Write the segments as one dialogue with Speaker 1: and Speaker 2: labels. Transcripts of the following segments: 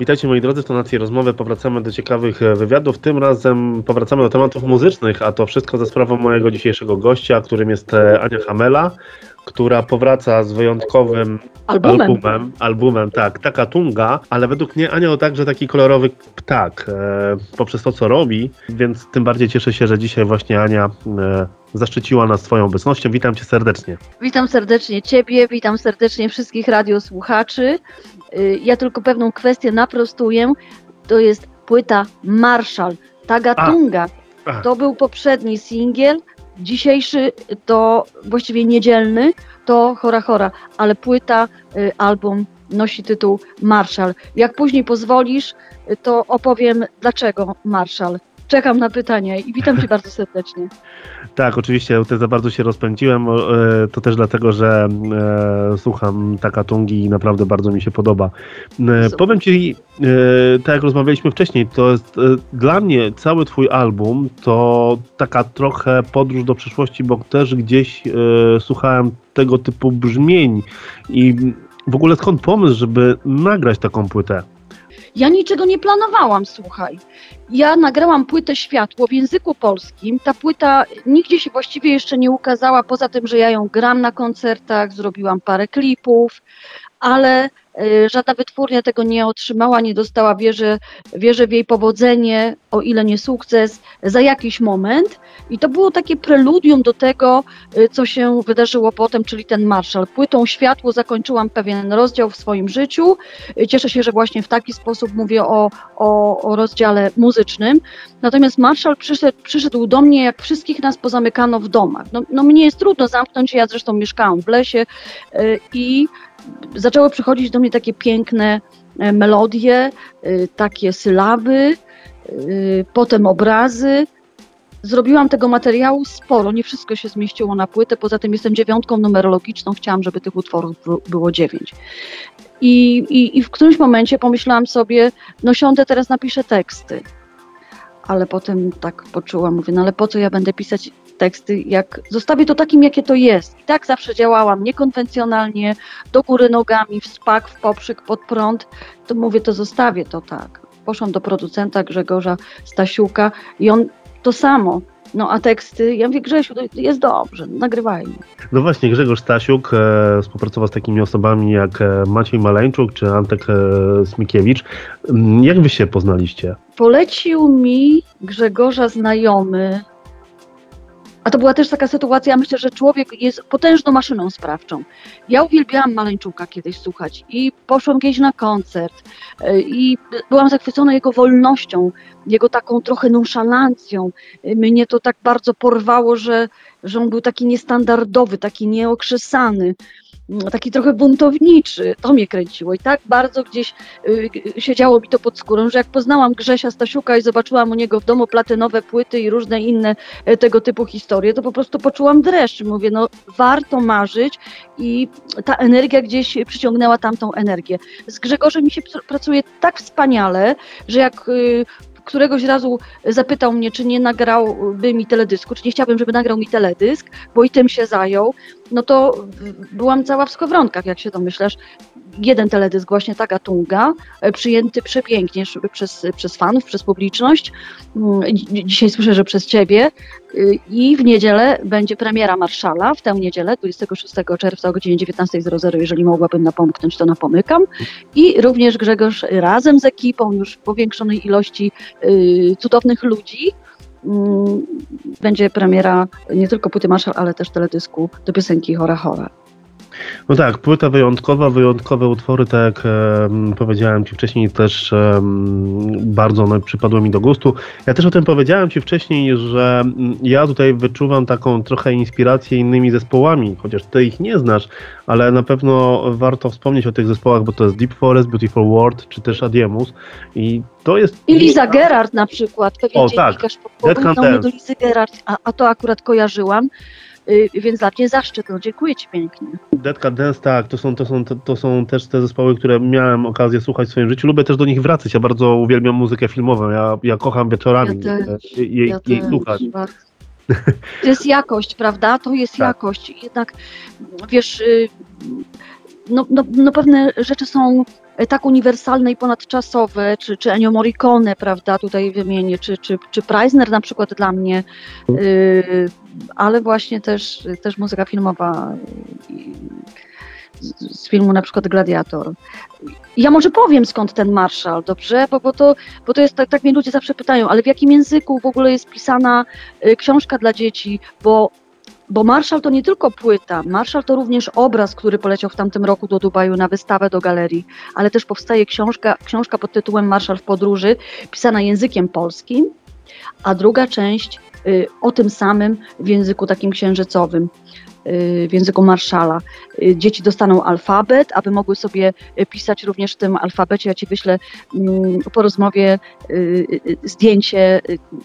Speaker 1: Witajcie moi drodzy, w tonacji rozmowy powracamy do ciekawych e, wywiadów. Tym razem powracamy do tematów muzycznych, a to wszystko ze sprawą mojego dzisiejszego gościa, którym jest e, Ania Hamela, która powraca z wyjątkowym
Speaker 2: Albumem.
Speaker 1: albumem, albumem tak, taka tunga, ale według mnie Ania to także taki kolorowy ptak e, poprzez to, co robi, więc tym bardziej cieszę się, że dzisiaj właśnie Ania e, zaszczyciła nas swoją obecnością. Witam cię serdecznie.
Speaker 2: Witam serdecznie Ciebie, witam serdecznie wszystkich radiosłuchaczy. Y, Ja tylko pewną kwestię naprostuję. To jest płyta Marshall, Tagatunga.
Speaker 1: A.
Speaker 2: To był poprzedni singiel. Dzisiejszy to właściwie niedzielny to Chora Chora, ale płyta, y, album nosi tytuł Marshall. Jak później pozwolisz, y, to opowiem dlaczego Marshall. Czekam na pytania i witam Cię bardzo serdecznie.
Speaker 1: Tak, oczywiście, tutaj za bardzo się rozpędziłem. e, To też dlatego, że e, słucham Takatungi i naprawdę bardzo mi się podoba. E,
Speaker 2: Super.
Speaker 1: powiem Ci, tak jak rozmawialiśmy wcześniej, to jest dla mnie cały Twój album to taka trochę podróż do przyszłości, bo też gdzieś słuchałem tego typu brzmień i w ogóle skąd pomysł, żeby nagrać taką płytę?
Speaker 2: Ja niczego nie planowałam, słuchaj. Ja nagrałam płytę Światło w języku polskim. Ta płyta nigdzie się właściwie jeszcze nie ukazała, poza tym, że ja ją gram na koncertach, zrobiłam parę klipów, ale y, żadna wytwórnia tego nie otrzymała, nie dostała. Wierzę, wierzę w jej powodzenie, o ile nie sukces, za jakiś moment. I to było takie preludium do tego, y, co się wydarzyło potem, czyli ten marszał. Płytą Światło zakończyłam pewien rozdział w swoim życiu. Y, Cieszę się, że właśnie w taki sposób mówię o, o, o rozdziale muzycznym. Natomiast marszał przyszedł, przyszedł do mnie, jak wszystkich nas pozamykano w domach. No, no mnie jest trudno zamknąć ja zresztą mieszkałam w lesie i zaczęły przychodzić do mnie takie piękne e, melodie, y, takie sylaby, y, potem obrazy. Zrobiłam tego materiału sporo, nie wszystko się zmieściło na płytę, poza tym jestem dziewiątką numerologiczną, chciałam, żeby tych utworów było dziewięć. I, i, I w którymś momencie pomyślałam sobie, no siądę, teraz napiszę teksty. Ale potem tak poczułam, mówię, no ale po co ja będę pisać teksty, jak zostawię to takim, jakie to jest. I tak zawsze działałam niekonwencjonalnie, do góry nogami, w spak, w poprzyk, pod prąd. To mówię, to zostawię to tak. Poszłam do producenta Grzegorza Stasiuka i on to samo. No a teksty, ja mówię, Grzesiu, jest dobrze, nagrywajmy.
Speaker 1: No właśnie, Grzegorz Stasiuk e, współpracował z takimi osobami jak e, Maciej Maleńczuk czy Antek e, Smikiewicz. Mm, Jak wy się poznaliście?
Speaker 2: Polecił mi Grzegorza znajomy, a to była też taka sytuacja, myślę, że człowiek jest potężną maszyną sprawczą. Ja uwielbiałam Maleńczuka kiedyś słuchać i poszłam kiedyś na koncert y, i byłam zachwycona jego wolnością, jego taką trochę nonszalancją. Y, Mnie to tak bardzo porwało, że, że on był taki niestandardowy, taki nieokrzesany, taki trochę buntowniczy. To mnie kręciło i tak bardzo gdzieś y, y, siedziało mi to pod skórą, że jak poznałam Grzesia Stasiuka i zobaczyłam u niego w domu platynowe płyty i różne inne e, tego typu historie, to po prostu poczułam dreszcz. Mówię, no warto marzyć i ta energia gdzieś przyciągnęła tamtą energię. Z Grzegorzem mi się pr- pracuje tak wspaniale, że jak y, któregoś razu zapytał mnie, czy nie nagrałby mi teledysku, czy nie chciałabym, żeby nagrał mi teledysk, bo i tym się zajął, no to byłam cała w skowronkach, jak się domyślasz. Jeden teledysk, właśnie taka tunga, e, przyjęty przepięknie przez, przez fanów, przez publiczność. Mm, dzi- Dzisiaj słyszę, że przez ciebie. Y, I w niedzielę będzie premiera Marszala, w tę niedzielę, 26 czerwca o godzinie 19.00, jeżeli mogłabym napomknąć, to napomykam. I również Grzegorz razem z ekipą, już w powiększonej ilości y, cudownych ludzi, będzie premiera nie tylko płyty Marszal, ale też teledysku do piosenki Chora Chora.
Speaker 1: No tak, płyta wyjątkowa, wyjątkowe utwory, tak jak em, powiedziałem Ci wcześniej, też em, bardzo one przypadły mi do gustu. Ja też o tym powiedziałem Ci wcześniej, że mm, ja tutaj wyczuwam taką trochę inspirację innymi zespołami, chociaż Ty ich nie znasz, ale na pewno warto wspomnieć o tych zespołach, bo to jest Deep Forest, Beautiful World, czy też Adiemus i to jest...
Speaker 2: I Liza Gerard na przykład,
Speaker 1: O,
Speaker 2: dziennikarz
Speaker 1: tak. Can
Speaker 2: do Lizy Gerard, a, a to akurat kojarzyłam, więc dla mnie zaszczyt, no dziękuję Ci pięknie.
Speaker 1: Cat Dance, tak, to są, to, są, to, to są też te zespoły, które miałem okazję słuchać w swoim życiu. Lubię też do nich wracać. Ja bardzo uwielbiam muzykę filmową. Ja, ja kocham wieczorami
Speaker 2: Ja też,
Speaker 1: jej, jej
Speaker 2: Ja
Speaker 1: słuchać.
Speaker 2: też bardzo. To jest jakość, prawda? To jest
Speaker 1: Tak.
Speaker 2: jakość. Jednak wiesz, y, no, no, no pewne rzeczy są tak uniwersalne i ponadczasowe, czy, czy Ennio Morricone, prawda, tutaj wymienię, czy, czy, czy Preisner na przykład dla mnie, yy, ale właśnie też, też muzyka filmowa z, z filmu na przykład Gladiator. Ja może powiem skąd ten marszał, dobrze? Bo, bo, to, bo to jest tak, tak mnie ludzie zawsze pytają, ale w jakim języku w ogóle jest pisana y, książka dla dzieci? Bo bo Marszał to nie tylko płyta, Marszał to również obraz, który poleciał w tamtym roku do Dubaju na wystawę do galerii, ale też powstaje książka, książka pod tytułem Marszał w podróży, pisana językiem polskim, a druga część y, o tym samym w języku takim księżycowym. Y, w języku Marszala. Y, dzieci dostaną alfabet, aby mogły sobie y, pisać również w tym alfabecie. Ja Ci wyślę mm, po rozmowie zdjęcie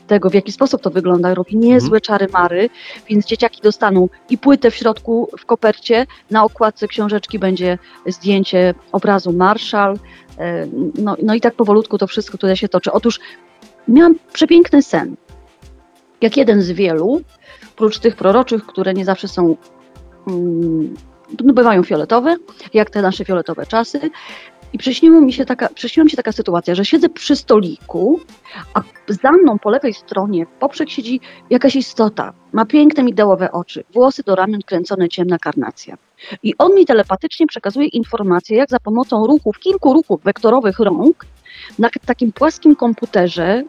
Speaker 2: tego, w jaki sposób to wygląda. Robi niezłe mhm. czary mary, więc dzieciaki dostaną i płytę w środku w kopercie. Na okładce książeczki będzie zdjęcie obrazu Marszal. No, no i tak powolutku to wszystko tutaj się toczy. Otóż miałam przepiękny sen. Jak jeden z wielu, oprócz tych proroczych, które nie zawsze są, mm, no bywają fioletowe, jak te nasze fioletowe czasy. I przyśniła mi się taka, przyśniła mi się taka sytuacja, że siedzę przy stoliku, a za mną po lewej stronie poprzek siedzi jakaś istota. Ma piękne migdałowe oczy, włosy do ramion kręcone ciemna karnacja. I on mi telepatycznie przekazuje informacje, jak za pomocą ruchów, kilku ruchów wektorowych rąk, na takim płaskim komputerze,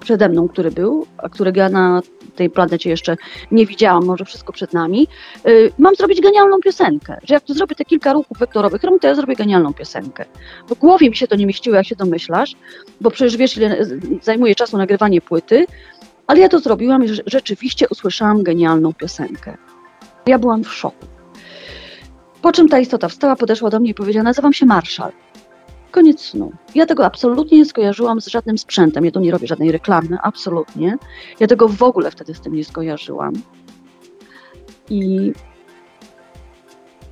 Speaker 2: przede mną, który był, a którego ja na tej planecie jeszcze nie widziałam, może wszystko przed nami, yy, mam zrobić genialną piosenkę. Że jak tu zrobię te kilka ruchów wektorowych to ja zrobię genialną piosenkę. W głowie mi się to nie mieściło, jak się domyślasz, bo przecież wiesz, ile zajmuje czasu nagrywanie płyty, ale ja to zrobiłam i rzeczywiście usłyszałam genialną piosenkę. Ja byłam w szoku. Po czym ta istota wstała, podeszła do mnie i powiedziała, nazywam się Marszal. Koniec snu. Ja tego absolutnie nie skojarzyłam z żadnym sprzętem. Ja tu nie robię żadnej reklamy, absolutnie. Ja tego w ogóle wtedy z tym nie skojarzyłam. I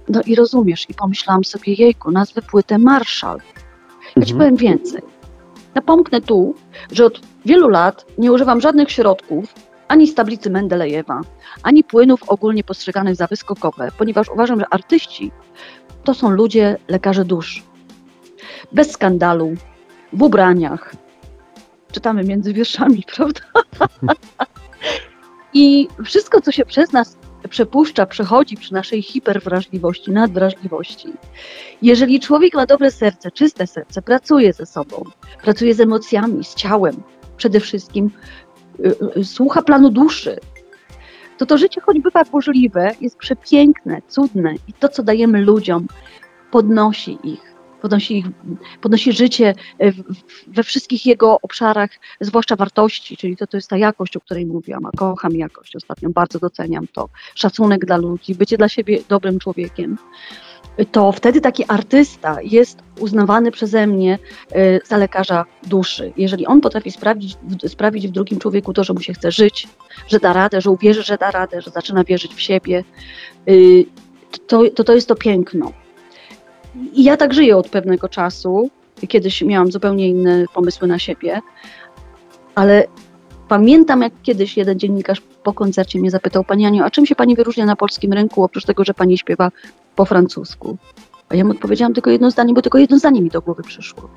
Speaker 2: no i rozumiesz, i pomyślałam sobie, jejku, nazwę płytę Marshall. Ja ci mhm. powiem więcej. Napomknę tu, że od wielu lat nie używam żadnych środków, ani z tablicy Mendelejewa, ani płynów ogólnie postrzeganych za wyskokowe, ponieważ uważam, że artyści to są ludzie, lekarze dusz bez skandalu, w ubraniach. Czytamy między wierszami, prawda? I wszystko, co się przez nas przepuszcza, przechodzi przy naszej hiperwrażliwości, nadwrażliwości. Jeżeli człowiek ma dobre serce, czyste serce, pracuje ze sobą, pracuje z emocjami, z ciałem, przede wszystkim y, y, słucha planu duszy, to to życie, choć bywa burzliwe, jest przepiękne, cudne i to, co dajemy ludziom, podnosi ich podnosi, ich, podnosi życie e, we wszystkich jego obszarach, zwłaszcza wartości, czyli to, to jest ta jakość, o której mówiłam, a kocham jakość ostatnio, bardzo doceniam to, szacunek dla ludzi, bycie dla siebie dobrym człowiekiem to wtedy taki artysta jest uznawany przeze mnie e, za lekarza duszy. Jeżeli on potrafi sprawić, w drugim człowieku to, że mu się chce żyć, że da radę, że uwierzy, że da radę, że zaczyna wierzyć w siebie, y, to, to, to jest to piękno. I ja tak żyję od pewnego czasu. Kiedyś miałam zupełnie inne pomysły na siebie, ale pamiętam, jak kiedyś jeden dziennikarz po koncercie mnie zapytał, Pani Aniu, a czym się Pani wyróżnia na polskim rynku, oprócz tego, że Pani śpiewa po francusku? A ja mu odpowiedziałam tylko jedno zdanie, bo tylko jedno zdanie mi do głowy przyszło.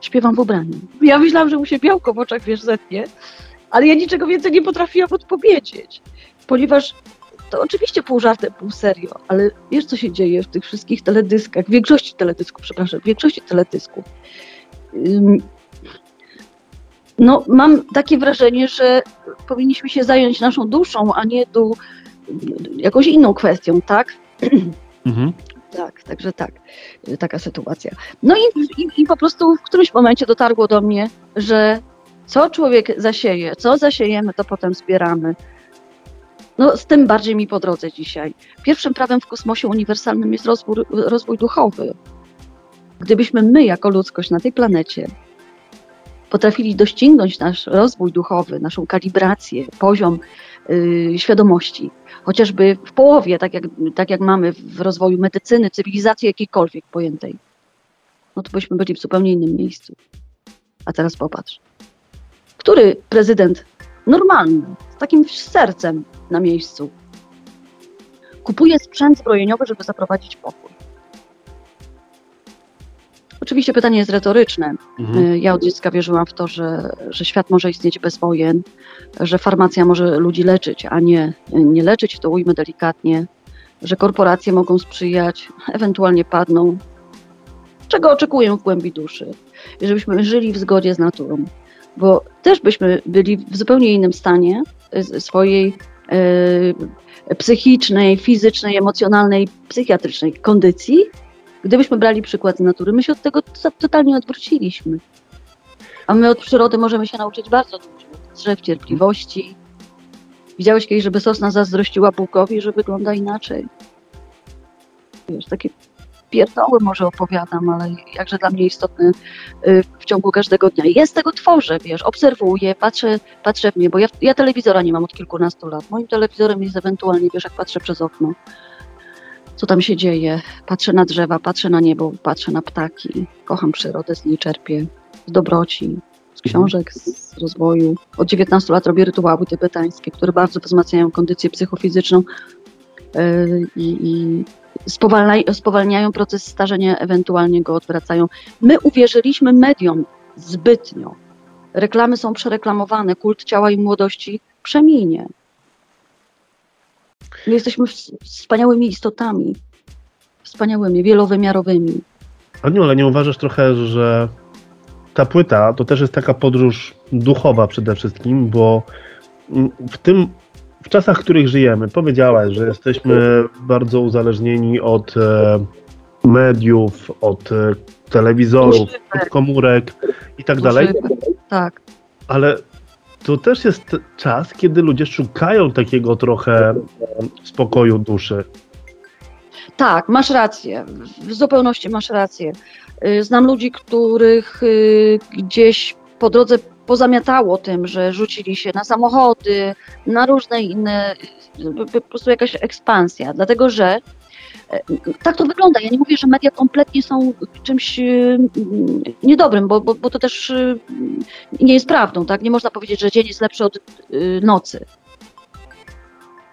Speaker 2: Śpiewam w ubraniu. Ja myślałam, że mu się białko w oczach, wiesz, zetnie, ale ja niczego więcej nie potrafiłam odpowiedzieć, ponieważ to oczywiście pół żartem, pół serio, ale wiesz, co się dzieje w tych wszystkich teledyskach, w większości teledysków, przepraszam, w większości teledysków. No, mam takie wrażenie, że powinniśmy się zająć naszą duszą, a nie tu jakąś inną kwestią, tak? Mhm. Tak, także tak, taka sytuacja. No i, i, i po prostu w którymś momencie dotarło do mnie, że co człowiek zasieje, co zasiejemy, to potem zbieramy. No, z tym bardziej mi po drodze dzisiaj. Pierwszym prawem w kosmosie uniwersalnym jest rozwój, rozwój duchowy. Gdybyśmy my, jako ludzkość na tej planecie, potrafili doścignąć nasz rozwój duchowy, naszą kalibrację, poziom yy, świadomości, chociażby w połowie, tak jak, tak jak mamy w rozwoju medycyny, cywilizacji jakiejkolwiek pojętej, no to byśmy byli w zupełnie innym miejscu. A teraz popatrz. Który prezydent normalny, z takim sercem na miejscu. Kupuje sprzęt zbrojeniowy, żeby zaprowadzić pokój. Oczywiście pytanie jest retoryczne. Mhm. Ja od dziecka wierzyłam w to, że, że świat może istnieć bez wojen, że farmacja może ludzi leczyć, a nie, nie leczyć, to ujmę delikatnie, że korporacje mogą sprzyjać, ewentualnie padną. Czego oczekuję w głębi duszy? Żebyśmy żyli w zgodzie z naturą, bo też byśmy byli w zupełnie innym stanie swojej e, psychicznej, fizycznej, emocjonalnej, psychiatrycznej kondycji, gdybyśmy brali przykład z natury. My się od tego totalnie odwróciliśmy. A my od przyrody możemy się nauczyć bardzo dużo. Drzew cierpliwości. Widziałeś kiedyś, żeby sosna zazdrościła bukowi, że wygląda inaczej? Wiesz, takie pierdoły może opowiadam, ale jakże dla mnie istotne y, w ciągu każdego dnia. Z tego tworzę, wiesz, obserwuję, patrzę, patrzę w nie, bo ja, ja telewizora nie mam od kilkunastu lat. Moim telewizorem jest ewentualnie, wiesz, jak patrzę przez okno, co tam się dzieje. Patrzę na drzewa, patrzę na niebo, patrzę na ptaki. Kocham przyrodę, z niej czerpię, z dobroci, z książek, z rozwoju. Od 19 lat robię rytuały tybetańskie, które bardzo wzmacniają kondycję psychofizyczną y, i, i spowalniają proces starzenia, ewentualnie go odwracają. My uwierzyliśmy mediom zbytnio. Reklamy są przereklamowane, kult ciała i młodości przeminie. My jesteśmy wspaniałymi istotami, wspaniałymi, wielowymiarowymi.
Speaker 1: Aniu, ale nie uważasz trochę, że ta płyta to też jest taka podróż duchowa przede wszystkim, bo w tym w czasach, w których żyjemy, powiedziałaś, że jesteśmy bardzo uzależnieni od e, mediów, od e, telewizorów, od komórek i tak dalej.
Speaker 2: Tak.
Speaker 1: Ale to też jest czas, kiedy ludzie szukają takiego trochę spokoju duszy.
Speaker 2: Tak, masz rację. W zupełności masz rację. Y, znam ludzi, których y, gdzieś po drodze pozamiatało tym, że rzucili się na samochody, na różne inne, po prostu jakaś ekspansja, dlatego że e, tak to wygląda. Ja nie mówię, że media kompletnie są czymś e, niedobrym, bo, bo, bo to też e, nie jest prawdą. Tak? Nie można powiedzieć, że dzień jest lepszy od nocy.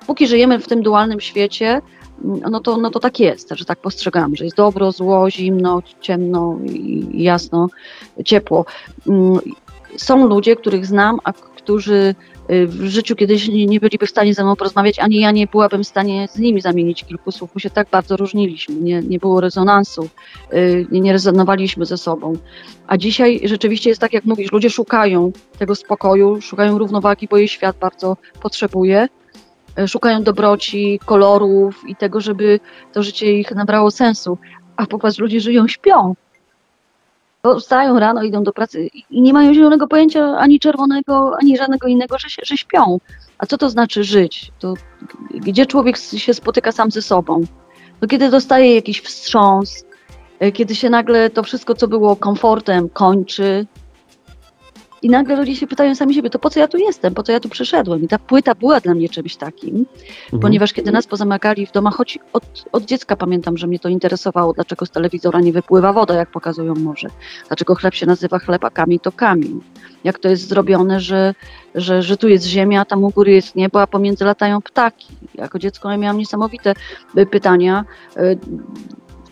Speaker 2: Póki żyjemy w tym dualnym świecie, no to, no to tak jest, że tak postrzegam, że jest dobro, zło, zimno, ciemno i jasno, ciepło. Są ludzie, których znam, a którzy y, w życiu kiedyś nie byliby w stanie ze mną porozmawiać, ani ja nie byłabym w stanie z nimi zamienić kilku słów, bo się tak bardzo różniliśmy, nie, nie było rezonansu, y, nie, nie rezonowaliśmy ze sobą. A dzisiaj rzeczywiście jest tak, jak mówisz, ludzie szukają tego spokoju, szukają równowagi, bo jej świat bardzo potrzebuje. Y, szukają dobroci, kolorów i tego, żeby to życie ich nabrało sensu. A popatrz, ludzie żyją, śpią wstają rano, idą do pracy i nie mają zielonego pojęcia ani czerwonego, ani żadnego innego, że, się, że śpią. A co to znaczy żyć? To, gdzie człowiek się spotyka sam ze sobą? To kiedy dostaje jakiś wstrząs, e, kiedy się nagle to wszystko, co było komfortem, kończy, i nagle ludzie się pytają sami siebie, to po co ja tu jestem, po co ja tu przyszedłem? I ta płyta była dla mnie czymś takim, mhm. ponieważ kiedy nas pozamykali w domach, choć od, od dziecka pamiętam, że mnie to interesowało, dlaczego z telewizora nie wypływa woda, jak pokazują morze, dlaczego chleb się nazywa chleb, a kamień to kamień. Jak to jest zrobione, że, że, że tu jest ziemia, a tam u góry jest niebo, a pomiędzy latają ptaki. Jako dziecko ja miałam niesamowite y, pytania, y,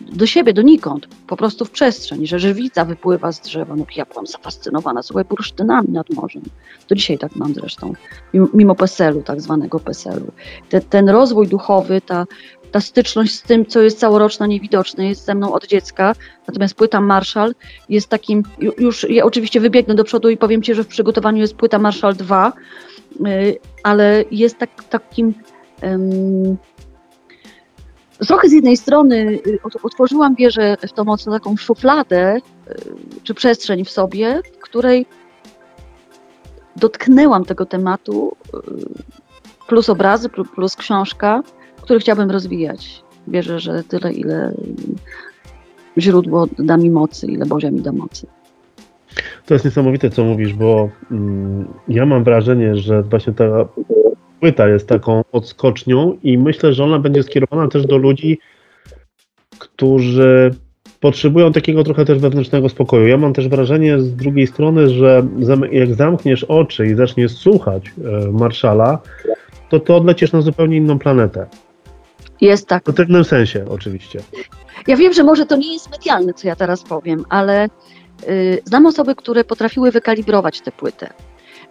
Speaker 2: do siebie, donikąd, po prostu w przestrzeń, że żywica wypływa z drzewa. No, ja byłam zafascynowana, słuchaj, bursztynami nad morzem. Do dzisiaj tak mam zresztą, mimo PESEL-u, tak zwanego PESEL-u. Te, ten rozwój duchowy, ta, ta styczność z tym, co jest całoroczno niewidoczne, jest ze mną od dziecka. Natomiast płyta Marshall jest takim, już ja oczywiście wybiegnę do przodu i powiem Ci, że w przygotowaniu jest płyta Marshall 2, y, ale jest tak, takim trochę z jednej strony y, otworzyłam wieżę w tą mocno taką szufladę, y, czy przestrzeń w sobie, w której dotknęłam tego tematu, y, plus obrazy, plus książka, który chciałabym rozwijać. Wierzę, że tyle, ile źródło da mi mocy, ile Bozia mi da mocy.
Speaker 1: To jest niesamowite, co mówisz, bo mm, ja mam wrażenie, że właśnie ta płyta jest taką odskocznią i myślę, że ona będzie skierowana też do ludzi, którzy potrzebują takiego trochę też wewnętrznego spokoju. Ja mam też wrażenie z drugiej strony, że jak zamkniesz oczy i zaczniesz słuchać e, Marszala, to to odlecisz na zupełnie inną planetę.
Speaker 2: Jest tak.
Speaker 1: W pewnym sensie oczywiście.
Speaker 2: Ja wiem, że może to nie jest medialne, co ja teraz powiem, ale y, znam osoby, które potrafiły wykalibrować tę płytę,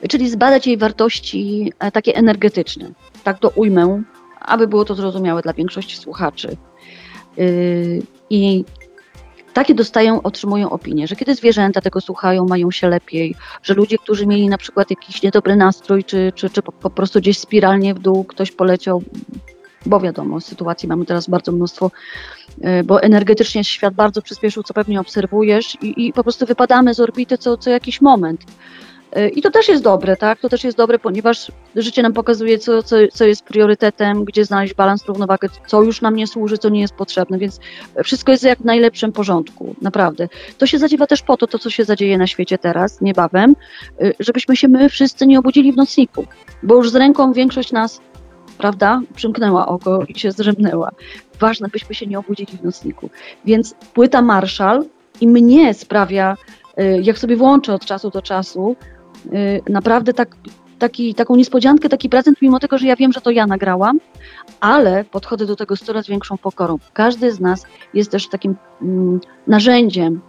Speaker 2: czyli zbadać jej wartości e, takie energetyczne. Tak to ujmę, aby było to zrozumiałe dla większości słuchaczy. Y, I takie dostają, otrzymują opinie, że kiedy zwierzęta tego słuchają, mają się lepiej, że ludzie, którzy mieli na przykład jakiś niedobry nastrój, czy, czy, czy po, prostu gdzieś spiralnie w dół ktoś poleciał, bo wiadomo, sytuacji mamy teraz bardzo mnóstwo, y, bo energetycznie świat bardzo przyspieszył, co pewnie obserwujesz i, i po prostu wypadamy z orbity co, co jakiś moment. Y, I to też jest dobre, tak? To też jest dobre, ponieważ życie nam pokazuje, co, co, co jest priorytetem, gdzie znaleźć balans, równowagę, co już nam nie służy, co nie jest potrzebne, więc wszystko jest jak w najlepszym porządku, naprawdę. To się zadziewa też po to, to co się zadzieje na świecie teraz, niebawem, y, żebyśmy się my wszyscy nie obudzili w nocniku, bo już z ręką większość nas, prawda, przymknęła oko i się zdrzemnęła. Ważne, byśmy się nie obudzili w nocniku. Więc płyta Marshall i mnie sprawia, y, jak sobie włączę od czasu do czasu, naprawdę tak, taki, taką niespodziankę, taki prezent, mimo tego, że ja wiem, że to ja nagrałam, ale podchodzę do tego z coraz większą pokorą. Każdy z nas jest też takim mm, narzędziem.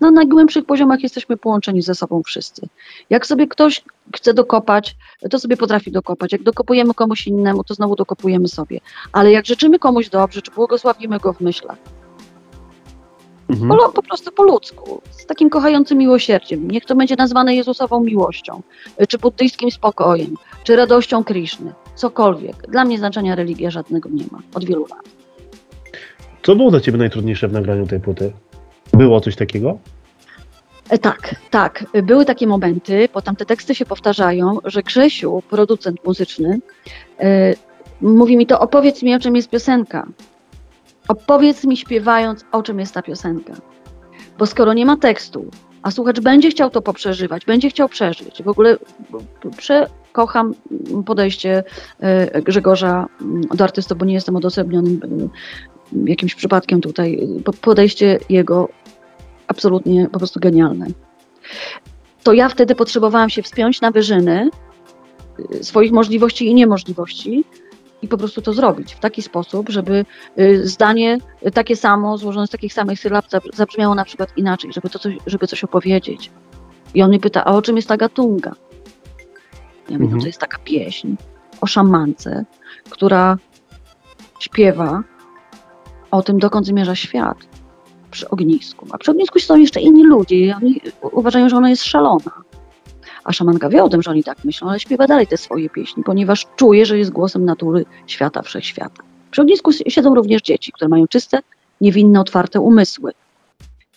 Speaker 2: Na najgłębszych poziomach jesteśmy połączeni ze sobą wszyscy. Jak sobie ktoś chce dokopać, to sobie potrafi dokopać. Jak dokopujemy komuś innemu, to znowu dokopujemy sobie. Ale jak życzymy komuś dobrze, czy błogosławimy go w myślach, Mhm. Po, po, prostu po ludzku, z takim kochającym miłosierdziem. Niech to będzie nazwane Jezusową miłością, czy buddyjskim spokojem, czy radością Krishny, cokolwiek. Dla mnie znaczenia religia żadnego nie ma, od wielu lat.
Speaker 1: Co było dla Ciebie najtrudniejsze w nagraniu tej płyty? Było coś takiego?
Speaker 2: E, tak, tak. Były takie momenty, bo tam te teksty się powtarzają, że Grzesiu, producent muzyczny, yy, mówi mi to, opowiedz mi o czym jest piosenka. Opowiedz mi śpiewając, o czym jest ta piosenka. Bo skoro nie ma tekstu, a słuchacz będzie chciał to poprzeżywać, będzie chciał przeżyć, w ogóle przekocham podejście e, Grzegorza do artysty, bo nie jestem odosobnionym e, jakimś przypadkiem tutaj. Podejście jego absolutnie po prostu genialne. To ja wtedy potrzebowałam się wspiąć na wyżyny e, swoich możliwości i niemożliwości, i po prostu to zrobić w taki sposób, żeby y, zdanie takie samo, złożone z takich samych sylab, zabrzmiało na przykład inaczej, żeby, to coś, żeby coś opowiedzieć. I on mnie pyta, a o czym jest ta gatunga? Ja mówię, mhm. to jest taka pieśń o szamance, która śpiewa o tym, dokąd zmierza świat przy ognisku. A przy ognisku są jeszcze inni ludzie i oni uważają, że ona jest szalona. A szamanka wie o tym, że oni tak myślą, ale śpiewa dalej te swoje pieśni, ponieważ czuje, że jest głosem natury świata, wszechświata. Przy ognisku siedzą również dzieci, które mają czyste, niewinne, otwarte umysły.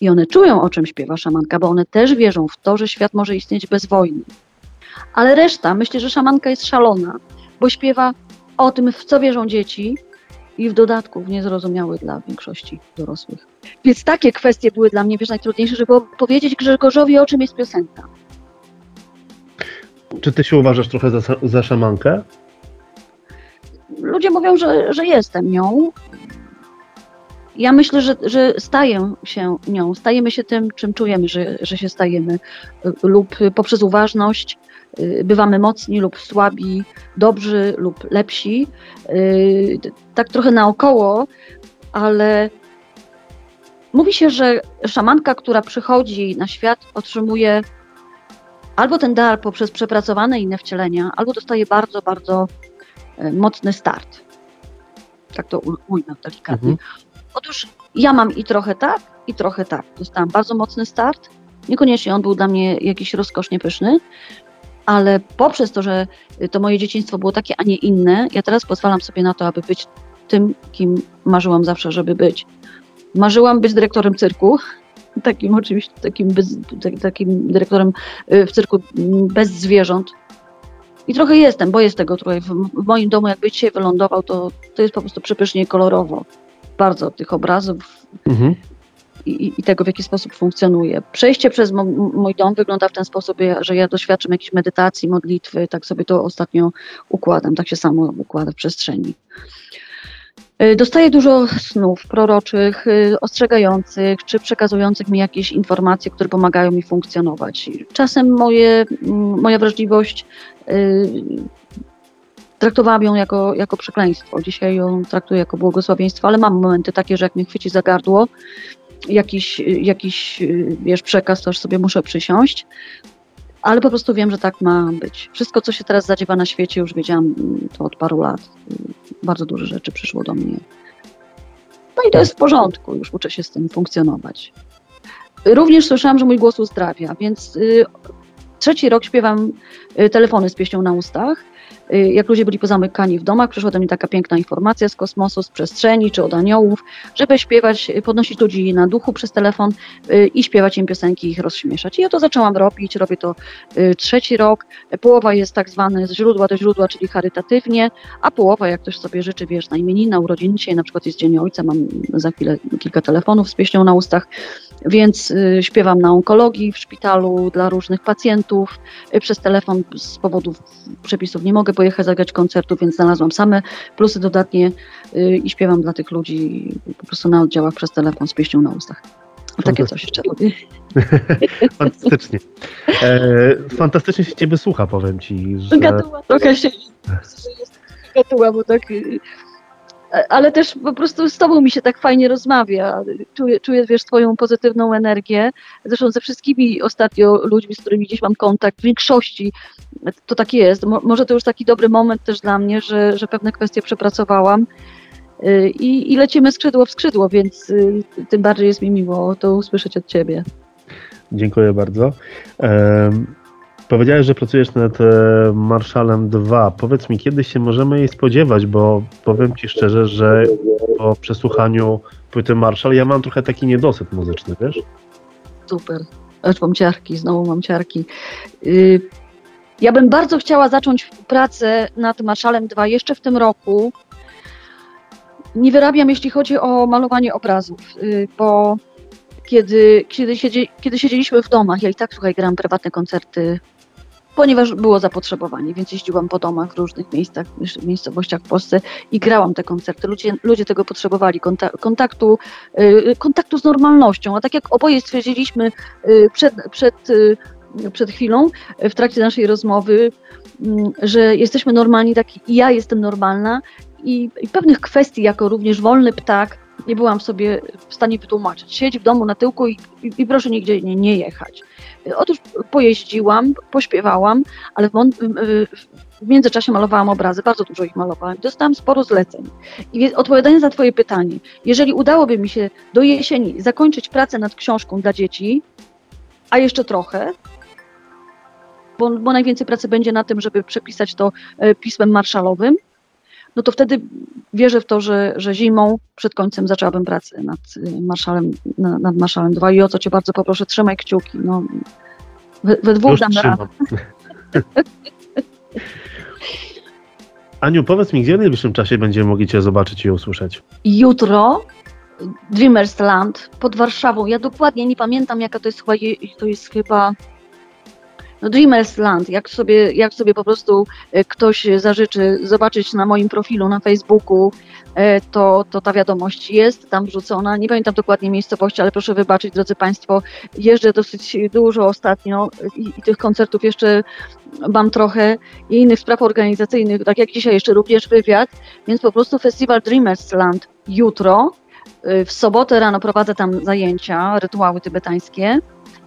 Speaker 2: I one czują, o czym śpiewa szamanka, bo one też wierzą w to, że świat może istnieć bez wojny. Ale reszta myśli, że szamanka jest szalona, bo śpiewa o tym, w co wierzą dzieci i w dodatku w niezrozumiały dla większości dorosłych. Więc takie kwestie były dla mnie wiesz, najtrudniejsze, żeby powiedzieć Grzegorzowi, o czym jest piosenka.
Speaker 1: Czy ty się uważasz trochę za, za szamankę?
Speaker 2: Ludzie mówią, że, że jestem nią. Ja myślę, że, że staję się nią, stajemy się tym, czym czujemy, że, że się stajemy, lub poprzez uważność y, bywamy mocni lub słabi, dobrzy lub lepsi. Y, tak trochę naokoło, ale mówi się, że szamanka, która przychodzi na świat, otrzymuje albo ten dar poprzez przepracowane inne wcielenia, albo dostaje bardzo, bardzo e, mocny start. Tak to ujmę delikatnie. Mhm. Otóż ja mam i trochę tak, i trochę tak. Dostałam bardzo mocny start. Niekoniecznie on był dla mnie jakiś rozkosznie pyszny, ale poprzez to, że to moje dzieciństwo było takie, a nie inne, ja teraz pozwalam sobie na to, aby być tym, kim marzyłam zawsze, żeby być. Marzyłam być dyrektorem cyrku, takim oczywiście, takim, bez, takim dyrektorem y, w cyrku mm, bez zwierząt. I trochę jestem, bo jest tego trochę. W moim domu, jakby dzisiaj wylądował, to, to jest po prostu przepysznie kolorowo. Bardzo tych obrazów mhm. i, i, tego, w jaki sposób funkcjonuje. Przejście przez mój dom wygląda w ten sposób, że ja doświadczam jakiejś medytacji, modlitwy, tak sobie to ostatnio układam, tak się samo układa w przestrzeni. Y, dostaję dużo snów proroczych, y, ostrzegających, czy przekazujących mi jakieś informacje, które pomagają mi funkcjonować. Czasem moje, mm, moja wrażliwość y, traktowałam ją jako, jako przekleństwo. Dzisiaj ją traktuję jako błogosławieństwo, ale mam momenty takie, że jak mnie chwyci za gardło, jakiś, jakiś wiesz, przekaz, to już sobie muszę przysiąść. Ale po prostu wiem, że tak ma być. Wszystko, co się teraz zadziewa na świecie, już wiedziałam to od paru lat. Bardzo dużo rzeczy przyszło do mnie. No i to jest w porządku, już uczę się z tym funkcjonować. Również słyszałam, że mój głos uzdrawia, więc y, trzeci rok śpiewam y, telefony z pieśnią na ustach. Y, jak ludzie byli pozamykani w domach, przyszła do mnie taka piękna informacja z kosmosu, z przestrzeni czy od aniołów, żeby śpiewać, y, podnosić ludzi na duchu przez telefon y, i śpiewać im piosenki, ich rozśmieszać. I ja to zaczęłam robić, robię to trzeci rok. Połowa jest tak zwane z źródła do źródła, czyli charytatywnie, a połowa, jak ktoś sobie życzy, wiesz, na imieniny, urodziny, dzisiaj na przykład jest Dzień Ojca, mam za chwilę kilka telefonów z pieśnią na ustach, więc śpiewam na onkologii w szpitalu dla różnych pacjentów. Przez telefon z powodów przepisów nie mogę pojechać zagrać koncertu, więc znalazłam same plusy dodatnie y, i śpiewam dla tych ludzi po prostu na oddziałach przez telefon z pieśnią na ustach. Takie coś jeszcze robię.
Speaker 1: Fantastycznie. E, fantastycznie się ciebie słucha, powiem ci. Że...
Speaker 2: Gatuła, trochę się gatuła, bo tak ale też po prostu z tobą mi się tak fajnie rozmawia. Czuję, czuję, wiesz, twoją pozytywną energię. Zresztą ze wszystkimi ostatnio ludźmi, z którymi gdzieś mam kontakt, w większości to tak jest. Mo może to już taki dobry moment też dla mnie, że, że pewne kwestie przepracowałam. Y, I, I lecimy skrzydło w skrzydło, więc y, tym bardziej jest mi miło to usłyszeć od ciebie.
Speaker 1: Dziękuję bardzo. Powiedziałeś, że pracujesz nad e, Marszalem 2. Powiedz mi, kiedy się możemy jej spodziewać, bo powiem Ci szczerze, że po przesłuchaniu płyty Marszal ja mam trochę taki niedosyt muzyczny, wiesz?
Speaker 2: Super. Aż mam ciarki, znowu mam ciarki. Y, ja bym bardzo chciała zacząć pracę nad Marszalem 2 jeszcze w tym roku. Nie wyrabiam, jeśli chodzi o malowanie obrazów, y, bo kiedy, kiedy, siedzi, kiedy siedzieliśmy w domach, ja i tak, słuchaj, gram prywatne koncerty ponieważ było zapotrzebowanie, więc jeździłam po domach w różnych miejscach, miejscowościach w Polsce i grałam te koncerty. Ludzie, ludzie tego potrzebowali, kontaktu, y, kontaktu z normalnością. A tak jak oboje stwierdziliśmy y, przed, przed, y, przed chwilą, w trakcie naszej rozmowy, mm, że jesteśmy normalni, tak i ja jestem normalna i, i pewnych kwestii, jako również wolny ptak, nie byłam sobie w stanie wytłumaczyć. Siedź w domu na tyłku i, i, i proszę nigdzie nie, nie jechać. Otóż pojeździłam, pośpiewałam, ale w, w, międzyczasie malowałam obrazy, bardzo dużo ich malowałam. Dostałam sporo zleceń. I odpowiadając na Twoje pytanie, jeżeli udałoby mi się do jesieni zakończyć pracę nad książką dla dzieci, a jeszcze trochę, bo, bo najwięcej pracy będzie na tym, żeby przepisać to e, pismem marszalowym, no to wtedy wierzę w to, że, że zimą przed końcem zaczęłabym pracę nad y, Marszalem, nad Marszalem 2 i o co cię bardzo poproszę, trzymaj kciuki. No, we, we dwóch Już dam radę.
Speaker 1: Aniu, powiedz mi, gdzie w najbliższym czasie będziemy mogli Cię zobaczyć i usłyszeć?
Speaker 2: Jutro Dreamers Land pod Warszawą. Ja dokładnie nie pamiętam, jaka to jest chyba, to jest chyba no Dreamers Land, jak sobie, jak sobie po prostu e, ktoś zażyczy zobaczyć na moim profilu na Facebooku, e, to, to ta wiadomość jest tam wrzucona. Nie pamiętam dokładnie miejscowości, ale proszę wybaczyć, drodzy Państwo, jeżdżę dosyć dużo ostatnio i, i tych koncertów jeszcze mam trochę i innych spraw organizacyjnych, tak jak dzisiaj jeszcze również wywiad, więc po prostu festiwal Dreamers Land jutro, e, w sobotę rano prowadzę tam zajęcia, rytuały tybetańskie.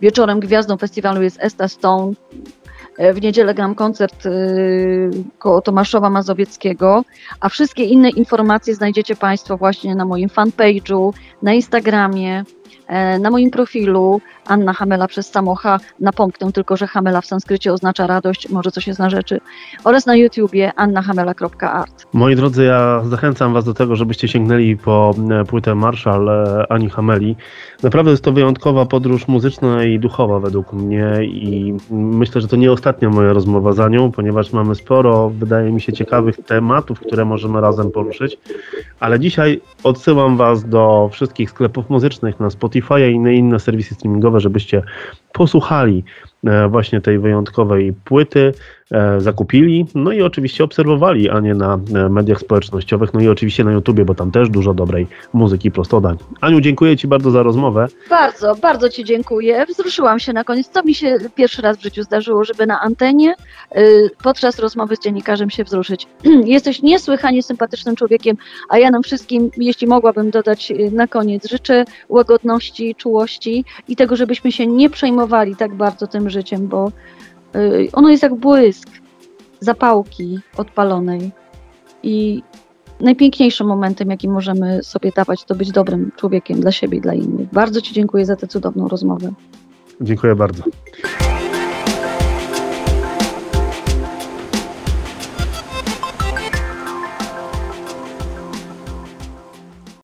Speaker 2: Wieczorem gwiazdą festiwalu jest Esta Stone. E, w niedzielę gram koncert y, koło Tomaszowa Mazowieckiego, a wszystkie inne informacje znajdziecie Państwo właśnie na moim fanpage'u, na Instagramie, e, na moim profilu Anna Hamela przez samocha, napomknę tylko, że Hamela w sanskrycie oznacza radość, może coś jest na rzeczy, oraz na YouTubie annahamela.art.
Speaker 1: Moi drodzy, ja zachęcam Was do tego, żebyście sięgnęli po e, płytę Marshall Ani Hameli. Naprawdę jest to wyjątkowa podróż muzyczna i duchowa według mnie i myślę, że to nie ostatnia moja rozmowa za nią, ponieważ mamy sporo, wydaje mi się, ciekawych tematów, które możemy razem poruszyć, ale dzisiaj odsyłam Was do wszystkich sklepów muzycznych na Spotify i inne, inne serwisy streamingowe, żebyście posłuchali e, właśnie tej wyjątkowej płyty, e, zakupili, no i oczywiście obserwowali, a nie na e, mediach społecznościowych, no i oczywiście na YouTubie, bo tam też dużo dobrej muzyki prostodań. Aniu, dziękuję Ci bardzo za rozmowę.
Speaker 2: Bardzo, bardzo Ci dziękuję. Wzruszyłam się na koniec. To mi się pierwszy raz w życiu zdarzyło, żeby na antenie podczas rozmowy z dziennikarzem się wzruszyć. Jesteś niesłychanie sympatycznym człowiekiem, a ja nam wszystkim, jeśli mogłabym dodać na koniec, życzę łagodności, czułości i tego, żebyśmy się nie przejmowali tak bardzo tym życiem, bo y, ono jest jak błysk zapałki odpalonej i najpiękniejszym momentem, jaki możemy sobie dawać, to być dobrym człowiekiem dla siebie i dla innych. Bardzo Ci dziękuję za tę cudowną rozmowę.
Speaker 1: Dziękuję bardzo.